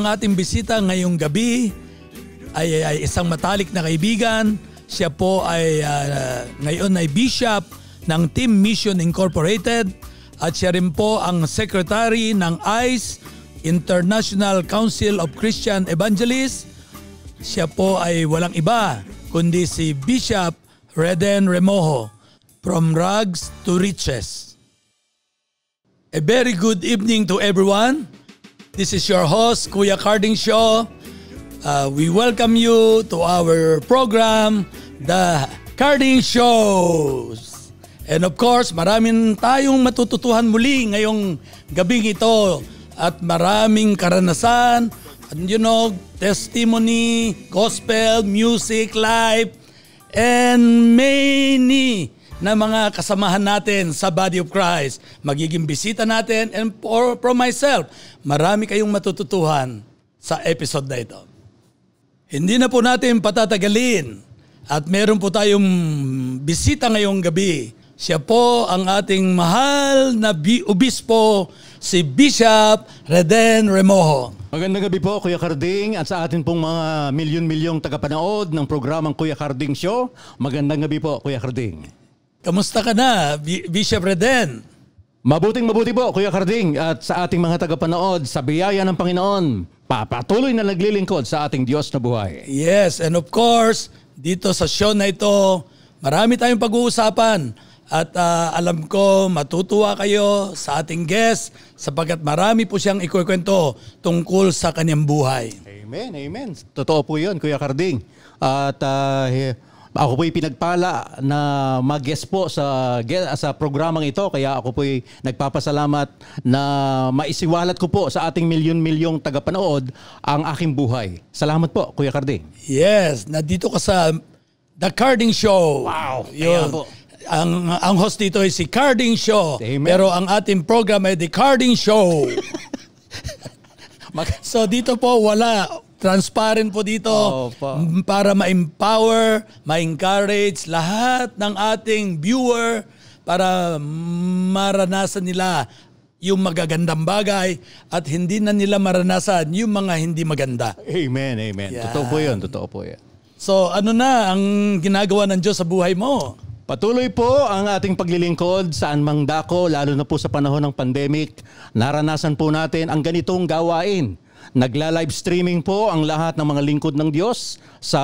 ang ating bisita ngayong gabi ay, ay isang matalik na kaibigan. Siya po ay uh, ngayon ay bishop ng Team Mission Incorporated at siya rin po ang secretary ng ICE International Council of Christian Evangelists. Siya po ay walang iba kundi si Bishop Reden Remojo from rags to riches. A very good evening to everyone. This is your host, Kuya Carding Show. Uh, we welcome you to our program, The Carding Shows. And of course, maraming tayong matututuhan muli ngayong gabing ito at maraming karanasan, and you know, testimony, gospel, music, life, and many na mga kasamahan natin sa Body of Christ. Magiging bisita natin and for, for myself, marami kayong matututuhan sa episode na ito. Hindi na po natin patatagalin at meron po tayong bisita ngayong gabi. Siya po ang ating mahal na obispo, si Bishop Reden Remojo. Magandang gabi po Kuya Carding at sa atin pong mga milyon-milyong tagapanood ng programang Kuya Carding Show. Magandang gabi po Kuya Carding. Kamusta ka na, B- Bishop Reden? Mabuting mabuti po, Kuya Carding, at sa ating mga tagapanood, sa biyaya ng Panginoon, papatuloy na naglilingkod sa ating Diyos na buhay. Yes, and of course, dito sa show na ito, marami tayong pag-uusapan. At uh, alam ko, matutuwa kayo sa ating guest sapagkat marami po siyang ikukwento tungkol sa kanyang buhay. Amen, amen. Totoo po yun, Kuya Carding. At uh, ako po'y pinagpala na mag-guest po sa, sa programang ito kaya ako po'y nagpapasalamat na maisiwalat ko po sa ating milyon-milyong tagapanood ang aking buhay. Salamat po, Kuya Carding. Yes, nandito ka sa The Carding Show. Wow, Yun. po. Ang, ang host dito ay si Carding Show. Amen. Pero ang ating program ay The Carding Show. so dito po wala transparent po dito oh, para ma-empower, ma-encourage lahat ng ating viewer para maranasan nila yung magagandang bagay at hindi na nila maranasan yung mga hindi maganda. Amen, amen. Yan. Totoo po yun, totoo po yan. So ano na ang ginagawa ng Diyos sa buhay mo? Patuloy po ang ating paglilingkod saan mang dako, lalo na po sa panahon ng pandemic. Naranasan po natin ang ganitong gawain Nagla-live streaming po ang lahat ng mga lingkod ng Diyos sa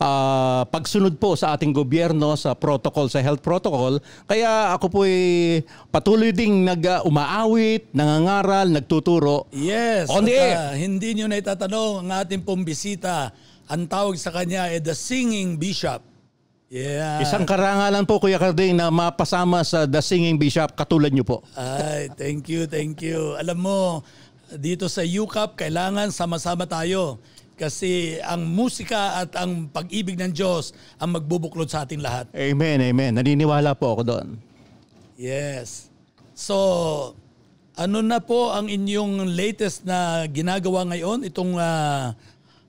uh, pagsunod po sa ating gobyerno sa protocol, sa health protocol. Kaya ako po ay patuloy ding nag-umaawit, nangangaral, nagtuturo. Yes. On the air. Uh, hindi nyo na itatanong ang ating pong bisita. Ang tawag sa kanya ay The Singing Bishop. Yeah. Isang karangalan po Kuya Carding na mapasama sa The Singing Bishop katulad nyo po. Ay, thank you, thank you. Alam mo, dito sa UCAP, kailangan sama-sama tayo. Kasi ang musika at ang pag-ibig ng Diyos ang magbubuklod sa ating lahat. Amen, amen. Naniniwala po ako doon. Yes. So, ano na po ang inyong latest na ginagawa ngayon itong uh,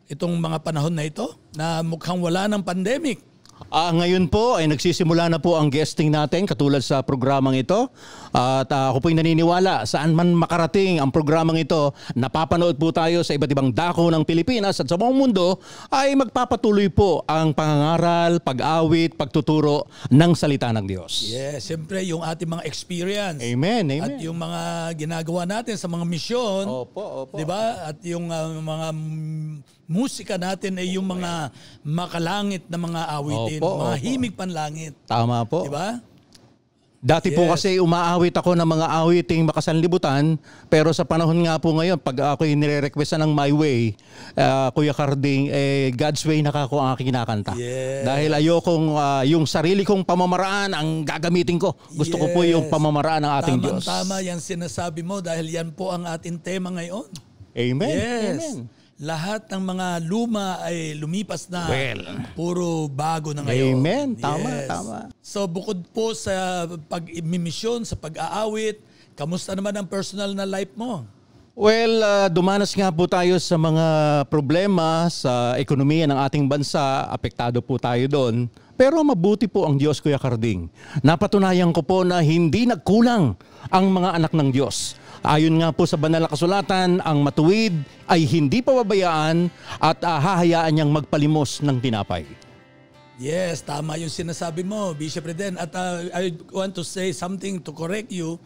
itong mga panahon na ito na mukhang wala ng pandemic? Uh, ngayon po ay nagsisimula na po ang guesting natin katulad sa programang ito. At uh, ako po'y naniniwala saan man makarating ang programang ito, napapanood po tayo sa iba't ibang dako ng Pilipinas at sa buong mundo ay magpapatuloy po ang pangangaral, pag-awit, pagtuturo ng salita ng Diyos. Yes, siyempre yung ating mga experience. Amen, amen. At yung mga ginagawa natin sa mga misyon. Opo, opo. 'Di ba? At yung uh, mga musika natin ay yung mga makalangit na mga awitin, opo, mga opo. himig panlangit. Tama po. 'Di ba? Dati yes. po kasi umaawit ako ng mga awiting makasanlibutan, pero sa panahon nga po ngayon, pag ako nire-requestan ng My Way, uh, Kuya Carding, eh, God's Way na ako ang aking kinakanta. Yes. Dahil ayokong uh, yung sarili kong pamamaraan ang gagamitin ko. Gusto yes. ko po yung pamamaraan ng ating Tamang, Diyos. Tama yan sinasabi mo dahil yan po ang ating tema ngayon. Amen. Yes. Amen lahat ng mga luma ay lumipas na. Well, puro bago na ngayon. Amen. Tama, yes. tama. So bukod po sa pag-misyon, sa pag-aawit, kamusta naman ang personal na life mo? Well, uh, dumanas nga po tayo sa mga problema sa ekonomiya ng ating bansa. Apektado po tayo doon. Pero mabuti po ang Diyos, Kuya Carding. Napatunayan ko po na hindi nagkulang ang mga anak ng Diyos Ayon nga po sa banal na kasulatan, ang matuwid ay hindi pababayaan at uh, hahayaan niyang magpalimos ng tinapay. Yes, tama yung sinasabi mo, Bishop Reden. At uh, I want to say something to correct you.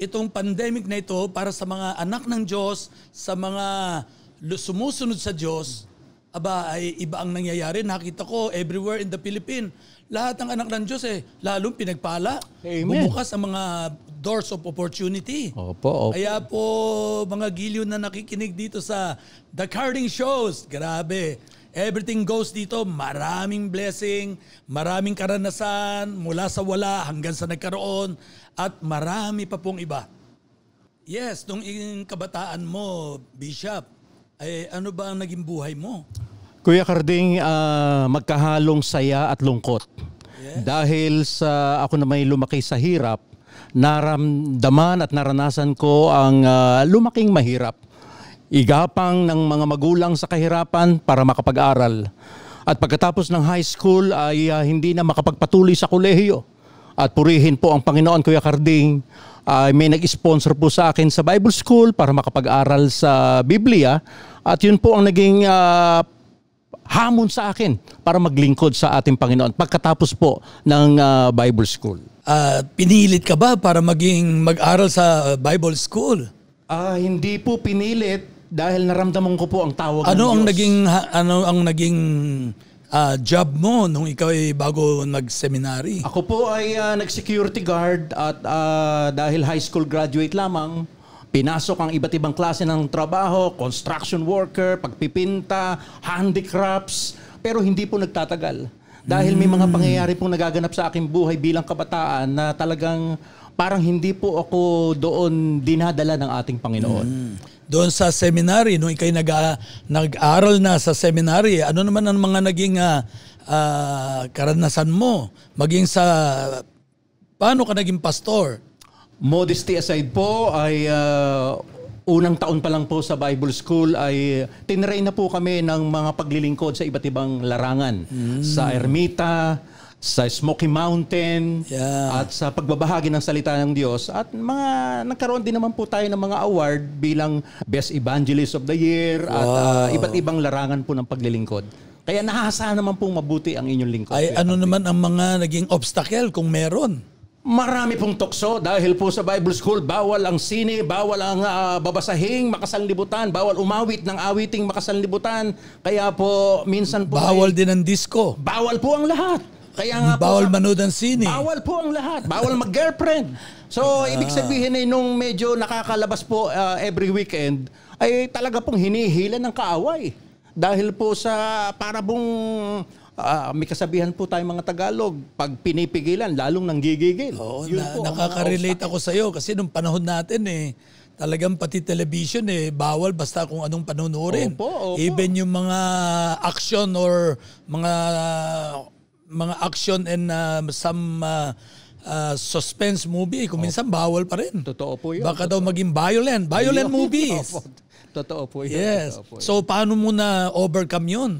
Itong pandemic na ito para sa mga anak ng Diyos, sa mga sumusunod sa Diyos, aba ay iba ang nangyayari. Nakita ko everywhere in the Philippines, lahat ng anak ng Diyos eh, lalong pinagpala. Amen. Bumukas ang mga doors of opportunity. Opo, opo. Kaya po, mga giliw na nakikinig dito sa The Carding Shows, grabe. Everything goes dito, maraming blessing, maraming karanasan, mula sa wala hanggang sa nagkaroon, at marami pa pong iba. Yes, nung kabataan mo, Bishop, ay ano ba ang naging buhay mo? Kuya Carding, uh, magkahalong saya at lungkot. Yes. Dahil sa ako na may lumaki sa hirap, naramdaman at naranasan ko ang uh, lumaking mahirap. Igapang ng mga magulang sa kahirapan para makapag-aral. At pagkatapos ng high school ay uh, hindi na makapagpatuloy sa kolehiyo. At purihin po ang Panginoon Kuya Carding, uh, may nag-sponsor po sa akin sa Bible School para makapag-aral sa Biblia. At yun po ang naging uh, hamon sa akin para maglingkod sa ating Panginoon pagkatapos po ng uh, Bible School. Uh, pinilit ka ba para maging mag-aral sa Bible School? Ah, uh, hindi po pinilit dahil naramdaman ko po ang tawag ano ng ang Diyos. naging ha- ano ang naging uh, job mo nung ikaw ay bago nag-seminary? Ako po ay uh, nag-security guard at uh, dahil high school graduate lamang, Pinasok ang iba't ibang klase ng trabaho, construction worker, pagpipinta, handicrafts, pero hindi po nagtatagal. Dahil may mga pangyayari pong nagaganap sa aking buhay bilang kabataan na talagang parang hindi po ako doon dinadala ng ating Panginoon. Mm. Doon sa seminary, nung ikay nag, nag-aral na sa seminary, ano naman ang mga naging uh, uh, karanasan mo? Maging sa, paano ka naging pastor? Modesty aside po ay uh, unang taon pa lang po sa Bible School ay tinry na po kami ng mga paglilingkod sa iba't ibang larangan. Mm. Sa Ermita, sa Smoky Mountain, yeah. at sa pagbabahagi ng salita ng Diyos. At mga nagkaroon din naman po tayo ng mga award bilang Best Evangelist of the Year wow. at uh, iba't ibang larangan po ng paglilingkod. Kaya nahasa naman pong mabuti ang inyong lingkod. Ay ano naman ang mga naging obstacle kung meron? Marami pong tukso dahil po sa Bible School, bawal ang sine, bawal ang uh, babasahing makasanlibutan, bawal umawit ng awiting makasanlibutan. Kaya po minsan po bawal ay, din ang disco. Bawal po ang lahat. Kaya nga bawal po, manood ng sine. Bawal po ang lahat. Bawal mag-girlfriend. So, ah. ibig sabihin ay nung medyo nakakalabas po uh, every weekend, ay talaga pong hinihila ng kaaway. Dahil po sa para pong uh, may kasabihan po tayong mga Tagalog, pag pinipigilan, lalong nanggigigil. Oo, Yun na, po nakaka-relate ako sa iyo kasi nung panahon natin eh, talagang pati television eh, bawal basta kung anong panunurin. Opo, opo. Even yung mga action or mga mga action and uh, some uh, uh, suspense movie, kung minsan bawal pa rin. Totoo po yun. Baka daw maging violent. Violent movies. Opo. Totoo po yun. Yes. Totoo po yun. So paano mo na overcome yun?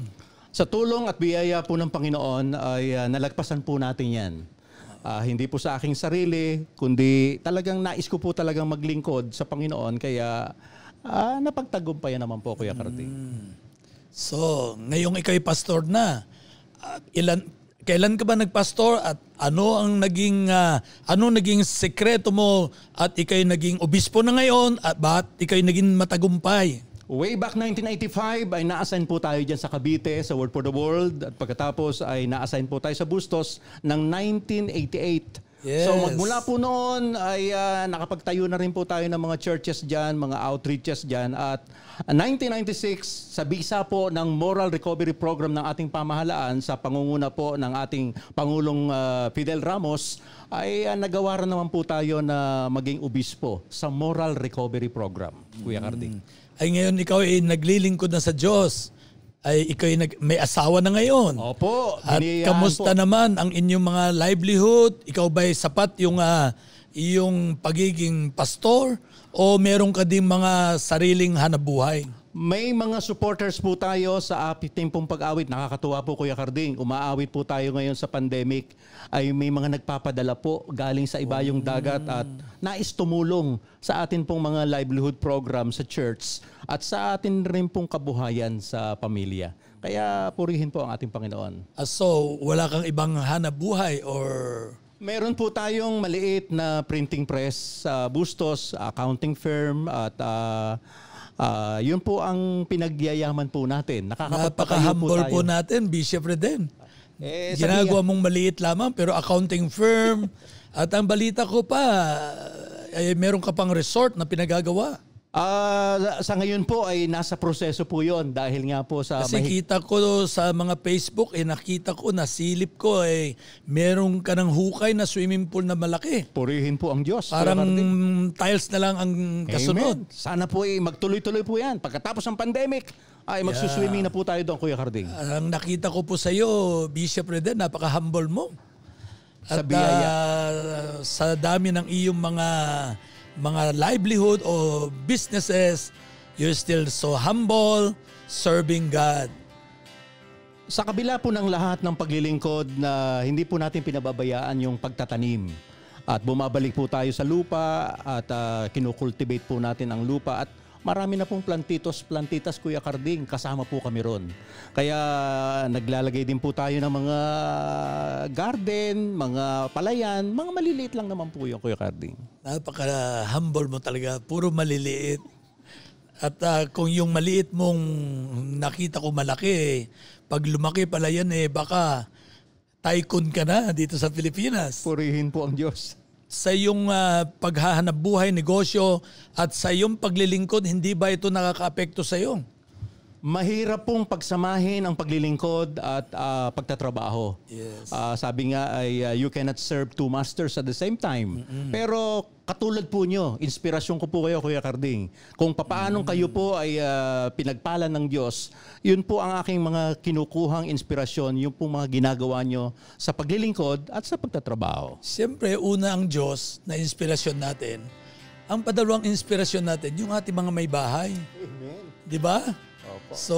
Sa tulong at biyaya po ng Panginoon ay uh, nalagpasan po natin yan. Uh, hindi po sa aking sarili, kundi talagang nais ko po talagang maglingkod sa Panginoon. Kaya uh, napagtagumpayan naman po, Kuya Karting. Mm. So, ngayong ikay pastor na, uh, ilan, kailan ka ba nagpastor at ano ang naging uh, ano naging sekreto mo at ikay naging obispo na ngayon at bakit ikay naging matagumpay? Way back 1985 ay na-assign po tayo dyan sa Cavite sa Word for the World at pagkatapos ay na-assign po tayo sa Bustos ng 1988. Yes. So magmula po noon ay uh, nakapagtayo na rin po tayo ng mga churches dyan, mga outreaches dyan at 1996 sa bisa po ng Moral Recovery Program ng ating pamahalaan sa pangunguna po ng ating Pangulong uh, Fidel Ramos ay uh, nagawa rin naman po tayo na maging obispo sa Moral Recovery Program, Kuya Carding. Ay ngayon ikaw ay naglilingkod na sa Diyos, ay ikaw ay nag, may asawa na ngayon. Opo. At kamusta po. naman ang inyong mga livelihood? Ikaw ba ay sapat yung, uh, yung pagiging pastor? O meron ka din mga sariling hanabuhay? May mga supporters po tayo sa ating pong pag-awit. Nakakatuwa po Kuya Carding. Umaawit po tayo ngayon sa pandemic. Ay may mga nagpapadala po galing sa iba yung dagat at nais tumulong sa atin pong mga livelihood program sa church at sa atin rin pong kabuhayan sa pamilya. Kaya purihin po ang ating Panginoon. Ah, so, wala kang ibang hanap buhay or Meron po tayong maliit na printing press sa Bustos, accounting firm at ah, ah, yun po ang pinagyayaman po natin. Po napaka-humble tayo. po natin, Bishop Reden. Eh, Ginagawa mong maliit lamang pero accounting firm. At ang balita ko pa, ay meron ka pang resort na pinagagawa. Ah, sa ngayon po ay nasa proseso po 'yon dahil nga po sa Kasi mahi- kita ko sa mga Facebook, eh nakita ko, nasilip ko, eh meron ka ng hukay na swimming pool na malaki. purihin po ang Diyos. Parang tiles na lang ang kasunod. Amen. Sana po ay magtuloy-tuloy po 'yan. Pagkatapos ng pandemic ay magsuswimming na po tayo doon Kuya Carding. Ang nakita ko po sa iyo, Bishop Reden, napaka-humble mo. Sa At biyaya. ah, sa dami ng iyong mga mga livelihood o businesses, you're still so humble, serving God. Sa kabila po ng lahat ng paglilingkod na hindi po natin pinababayaan yung pagtatanim. At bumabalik po tayo sa lupa at ah, kinukultivate po natin ang lupa at marami na pong plantitos, plantitas Kuya Carding, kasama po kami ron. Kaya naglalagay din po tayo ng mga garden, mga palayan, mga maliliit lang naman po yung Kuya Carding. Napaka-humble mo talaga, puro maliliit. At ah, kung yung maliit mong nakita ko malaki, pag lumaki pala yan eh, baka tycoon ka na dito sa Pilipinas. Purihin po ang Diyos. Sa iyong ah, paghahanap buhay, negosyo, at sa iyong paglilingkod, hindi ba ito nakaka-apekto sa iyo? Mahirap pong pagsamahin ang paglilingkod at ah, pagtatrabaho. Yes. Ah, sabi nga ay ah, you cannot serve two masters at the same time. Pero katulad po nyo, inspirasyon ko po kayo Kuya Carding. Kung papaanong kayo po ay ah, pinagpala ng Diyos, yun po ang aking mga kinukuhang inspirasyon, yung po mga ginagawa nyo sa paglilingkod at sa pagtatrabaho. Siyempre, una ang Diyos na inspirasyon natin. Ang padalawang inspirasyon natin, yung ating mga may bahay. Amen. Di ba? So,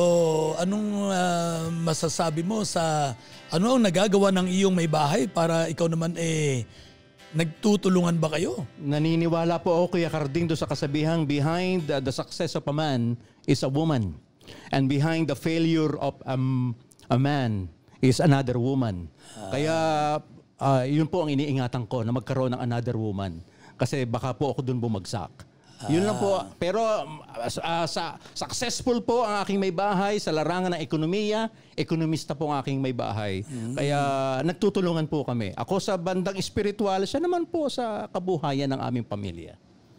anong ah, masasabi mo sa ano ang nagagawa ng iyong may bahay para ikaw naman eh nagtutulungan ba kayo? Naniniwala po ako Kuya Carding do sa kasabihang behind the, the success of a man is a woman. And behind the failure of um, a man is another woman. Kaya ah, yun po ang iniingatan ko na magkaroon ng another woman. Kasi baka po ako dun bumagsak. Yun lang po. Pero um, ah, sa successful po ang aking may bahay sa larangan ng ekonomiya, ekonomista po ang aking may bahay. Kaya nagtutulungan po kami. Ako sa bandang espiritual, siya naman po sa kabuhayan ng aming pamilya.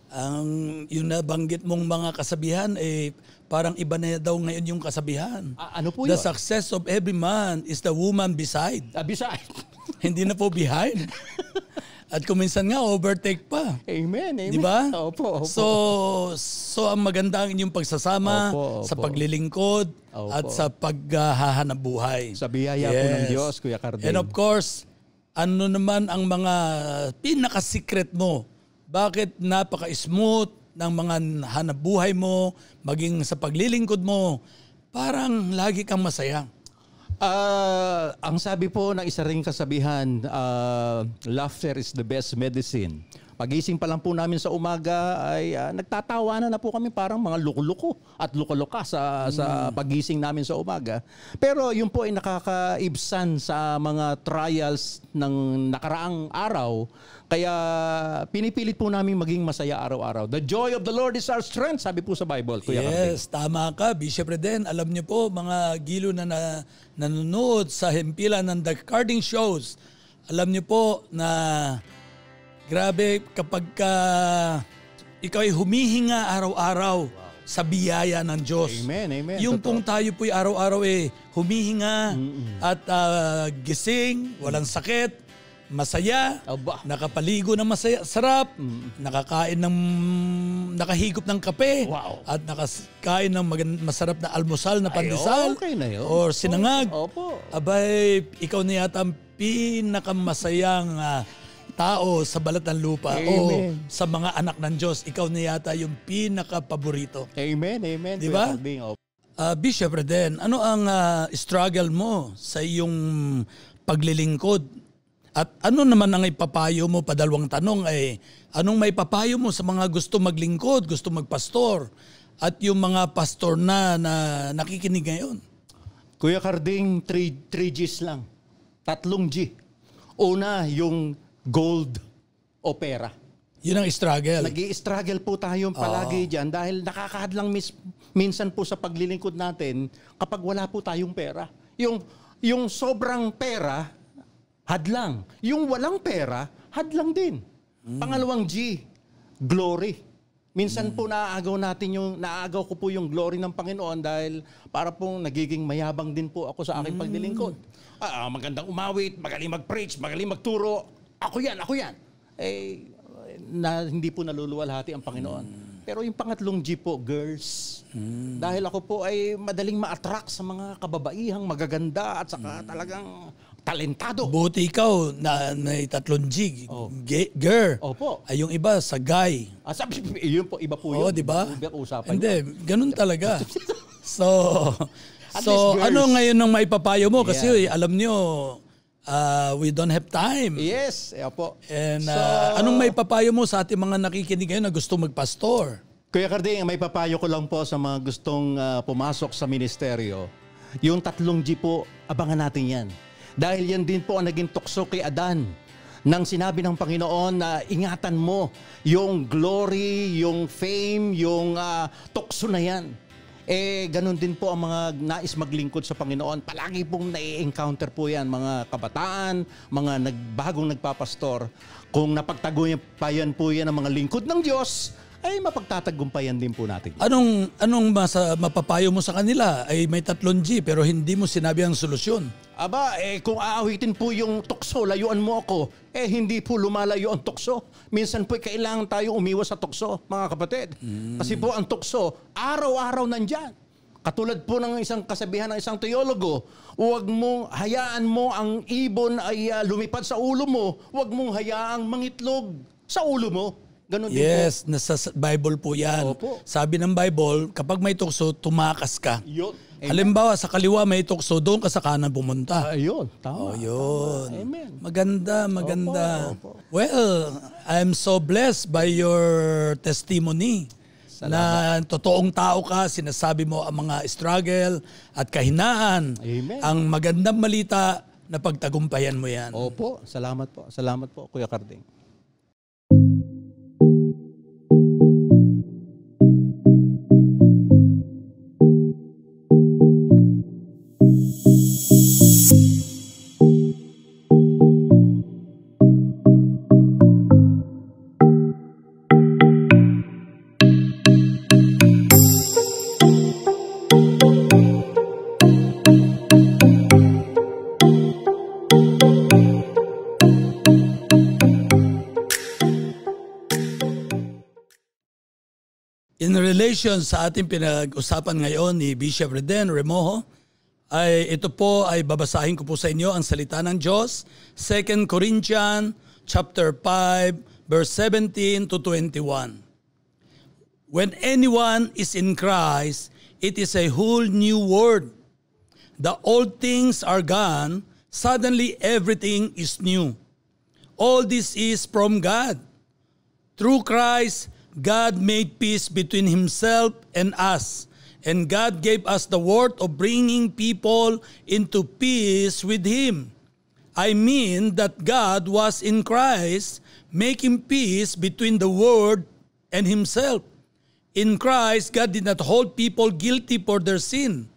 Ang yung nabanggit mong mga kasabihan eh parang iba na daw ngayon yung kasabihan. Ah, ano po The yun? success of every man is the woman beside. Ah, beside. Hindi na po behind. At kung minsan nga overtake pa. Amen, amen. Di ba? Opo, opo. So, so ang maganda ang inyong pagsasama Opo, opo. sa paglilingkod Opo. at sa paghahanap buhay. Sa biyaya po ng Diyos, Kuya Carding. And of course, ano naman ang mga pinaka-secret mo? Bakit napaka-smooth ng mga hanap buhay mo, maging sa paglilingkod mo, parang lagi kang masaya. Ah, ang sabi po ng isa ring kasabihan, ah, laughter is the best medicine. Pagising pa lang po namin sa umaga ay ah, nagtatawanan na po kami parang mga luko-luko at luko-luka sa, sa pagising namin sa umaga. Pero yun po ay nakakaibsan sa mga trials ng nakaraang araw. Kaya pinipilit po namin maging masaya araw-araw. The joy of the Lord is our strength, sabi po sa Bible. Kuya yes, tama ka, Bishop Reden. Alam niyo po, mga gilo na, na nanonood sa himpilan ng The Carding Shows, alam niyo po na grabe kapag ka ikaw ay humihinga araw-araw sa biyaya ng Diyos. Amen, amen. Yung Totoo. pong tayo po'y araw-araw eh humihinga at ah, gising, walang sakit, masaya, Aba. nakapaligo ng masaya, sarap, nakakain ng nakahigop ng kape Wow. at nakakain ng magan- masarap na almusal na Ay, pandesal okay na yun. or sinangag. Opo. Abay, ikaw na yata ang pinakamasayang ah, tao sa balat ng lupa Amen. o sa mga anak ng Diyos, ikaw na yata yung pinaka-paborito. Amen, amen. Di ba? Ah, Bishop Reden, ano ang ah, struggle mo sa iyong paglilingkod? At ano naman ang ipapayo mo, padalawang tanong ay, anong may papayo mo sa mga gusto maglingkod, gusto magpastor, at yung mga pastor na, na nakikinig ngayon? Kuya Carding, 3 Gs lang. Tatlong G. Una, yung gold o pera. Yun ang struggle. nag struggle po tayo palagi dyan dahil nakakahadlang mis- minsan po sa paglilingkod natin kapag wala po tayong pera. Yung, yung sobrang pera, hadlang. Yung walang pera, hadlang din. Pangalawang G, glory. Minsan po naaagaw natin yung naaagaw ko po yung glory ng Panginoon dahil para pong nagiging mayabang din po ako sa aking paglilingkod. Ah, ah, magandang umawit, magaling mag-preach, magaling magturo. Ako yan, ako yan. Eh, na hindi po naluluwalhati ang Panginoon. Pero yung pangatlong G po, girls. Dahil ako po ay madaling ma-attract sa mga kababaihang magaganda at saka talagang talentado. Buti ikaw na may tatlong jig. Ge- girl. Opo. Ay yung iba sa guy. Ah, sabi, yun po, iba po Oo, yun. di ba? Usapan Hindi, ganun talaga. so, At so ano ngayon ang maipapayo mo? Kasi alam nyo, uh, we don't have time. Yes, eh, po. And So- uh, anong maipapayo mo sa ating mga nakikinig ngayon na gusto magpastor? Kuya Carding, may papayo ko lang po sa mga gustong ah, pumasok sa ministeryo. Yung tatlong G po, abangan natin yan. Dahil yan din po ang naging tukso kay Adan. Nang sinabi ng Panginoon na ingatan mo yung glory, yung fame, yung ah, tukso na yan. Eh, ganun din po ang mga nais maglingkod sa Panginoon. Palagi pong nai-encounter po yan, mga kabataan, mga nagbagong nagpapastor. Kung napagtagumpayan po yan ang mga lingkod ng Diyos, ay mapagtatagumpayan din po natin. Anong anong masa, mapapayo mo sa kanila? Ay may tatlong G pero hindi mo sinabi ang solusyon. Aba, eh kung aawitin po yung tukso, layuan mo ako, eh hindi po lumalayo ang tukso. Minsan po kailangan tayo umiwas sa tukso, mga kapatid. Kasi po ang tukso, araw-araw nandyan. Katulad po ng isang kasabihan ng isang teologo, huwag mong hayaan mo ang ibon ay ah, lumipad sa ulo mo, huwag mong hayaang mangitlog sa ulo mo. Ganon din po. Yes, nasa Bible po yan. Opo. Sabi ng Bible, kapag may tukso, tumakas ka. Yun. Halimbawa, sa kaliwa may tukso, doon ka sa kanan pumunta. Ayun, tama. Oh, yun. Amen. Maganda, maganda. Opo, Well, I'm so blessed by your testimony. Na totoong tao ka, sinasabi mo ang mga struggle at kahinaan. Amen. Ang magandang malita na pagtagumpayan mo yan. Opo, salamat po. Salamat po, Kuya Carding. In relation sa ating pinag-usapan ngayon ni Bishop Reden Remojo, ay ito po ay babasahin ko po sa inyo ang salita ng Diyos. 2 Corinthians chapter 5 verse 17 to 21. When anyone is in Christ, it is a whole new world. The old things are gone, suddenly everything is new. All this is from God. Through Christ, God made peace between himself and us. And God gave us the word of bringing people into peace with him. I mean that God was in Christ making peace between the world and himself. In Christ, God did not hold people guilty for their sin.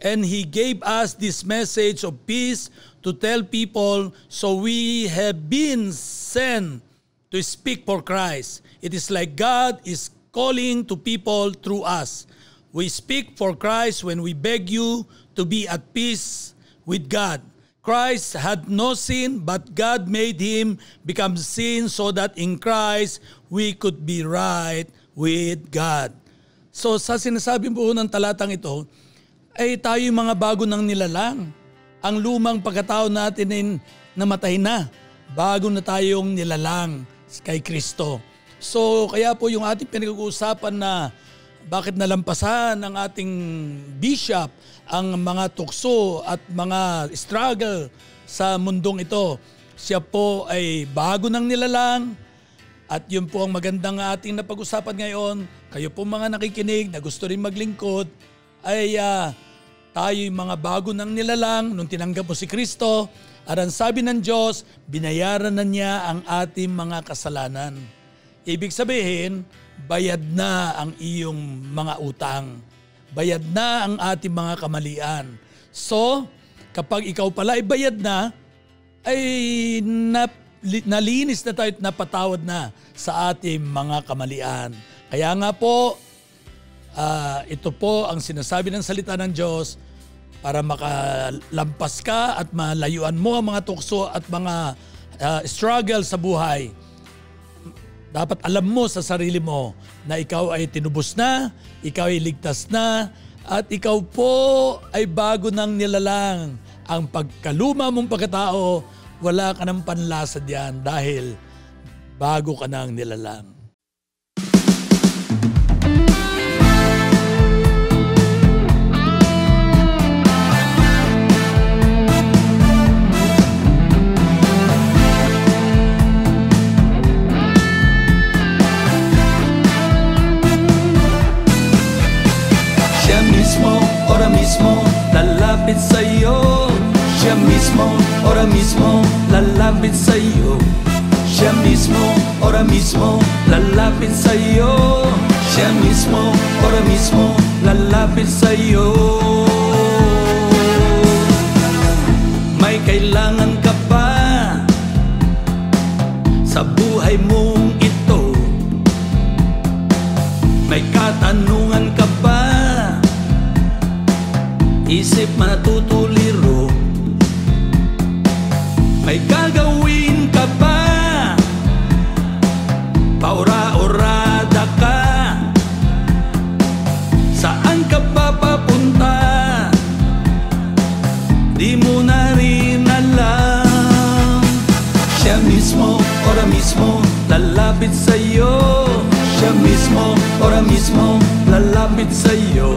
And He gave us this message of peace to tell people so we have been sent to speak for Christ. It is like God is calling to people through us. We speak for Christ when we beg you to be at peace with God. Christ had no sin, but God made him become sin so that in Christ we could be right with God. So sa sinasabi po ng talatang ito, ay tayo yung mga bago ng nilalang. Ang lumang pagkatao natin ay namatay na. bago na tayong nilalang kay Kristo. So kaya po yung ating pinag-uusapan na bakit nalampasan ng ating bishop ang mga tukso at mga struggle sa mundong ito. Siya po ay bago nang nilalang at yun po ang magandang ating napag-usapan ngayon. Kayo po mga nakikinig na gusto rin maglingkod ay uh, tayo yung mga bago nang nilalang nung tinanggap mo si Kristo at ang sabi ng Diyos, binayaran na niya ang ating mga kasalanan. Ibig sabihin, bayad na ang iyong mga utang. Bayad na ang ating mga kamalian. So, kapag ikaw pala ay bayad na, ay nap, nalinis na tayo at napatawad na sa ating mga kamalian. Kaya nga po, uh, ito po ang sinasabi ng salita ng Diyos para makalampas ka at malayuan mo ang mga tukso at mga uh, struggle sa buhay dapat alam mo sa sarili mo na ikaw ay tinubos na, ikaw ay ligtas na, at ikaw po ay bago nang nilalang. Ang pagkaluma mong pagkatao, wala ka ng panlasa diyan dahil bago ka nang nilalang. Lalapit sa'yo. Siya mismo, ora mismo, lalapit sa'yo. Siya mismo, ora mismo, lalapit sa'yo. Siya mismo, ora mismo, lalapit sa'yo. May kailangan matutuliro. May gagawin ka ba? Paura-urada ka. Saan ka pa papunta? Di mo na rin alam. Siya mismo, ora mismo Lalapit sa'yo. Siya mismo, ora mismo Lalapit sa'yo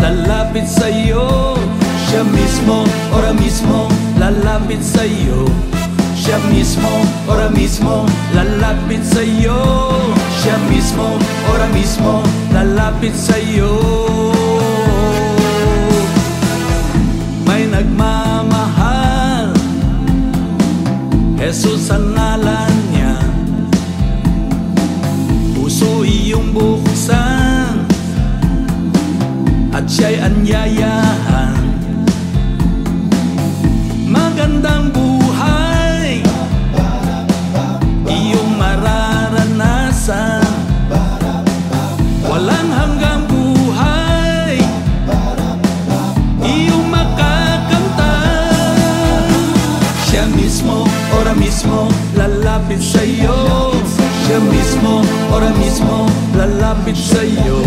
lalapit sa'yo. Siya mismo, ora mismo, lalapit sa'yo. Siya mismo, ora mismo, lalapit sa'yo. Siya mismo, ora mismo, lalapit sa'yo. May nagmamahal. Jesus ang ngalan at siya'y anyayahan Magandang buhay. Iyong mararanasan. Walang hanggang buhay. Iyong makakanta. Siya mismo, ora mismo, lalapit sa'yo. Siya mismo, ora mismo, lalapit sa'yo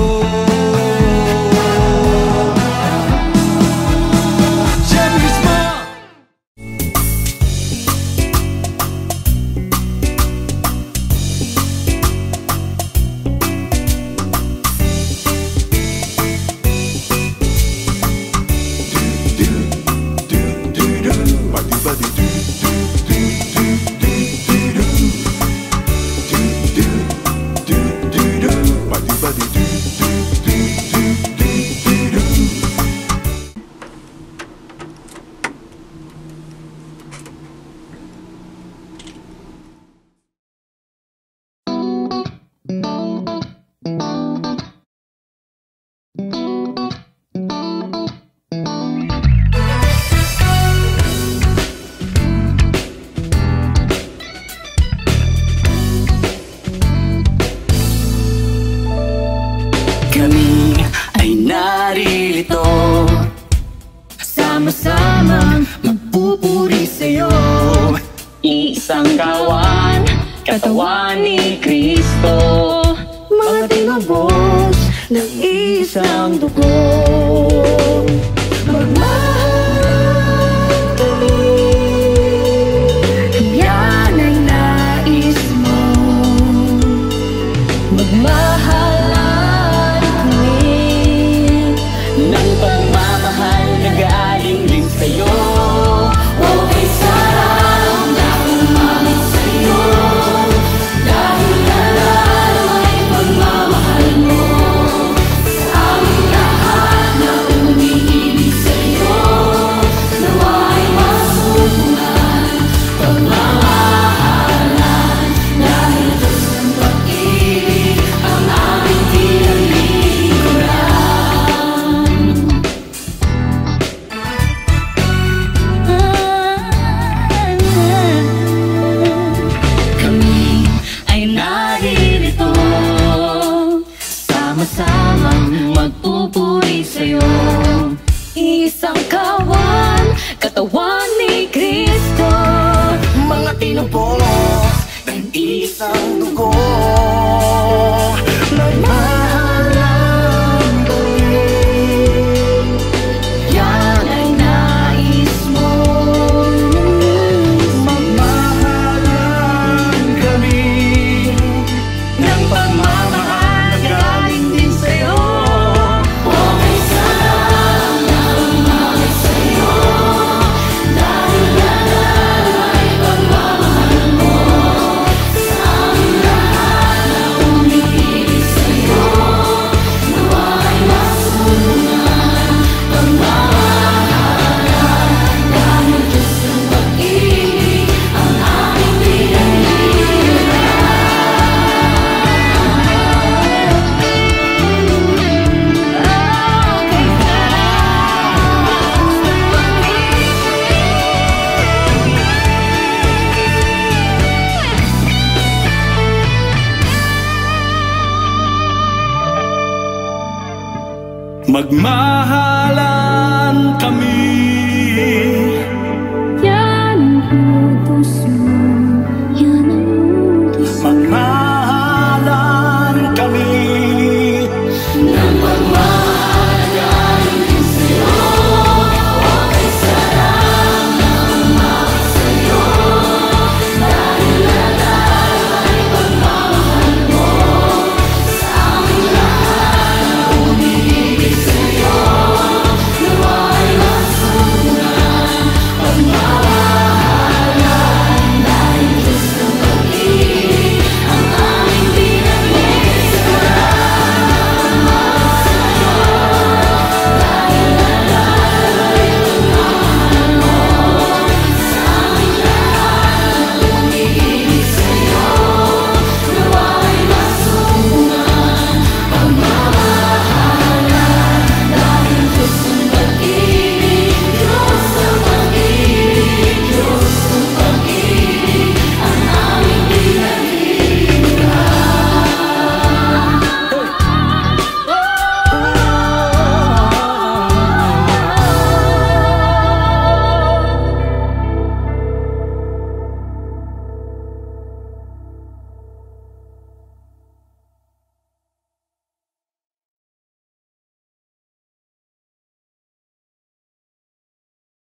Isang kawan, katawan ni Kristo. Mga tinubo ng isang my heart.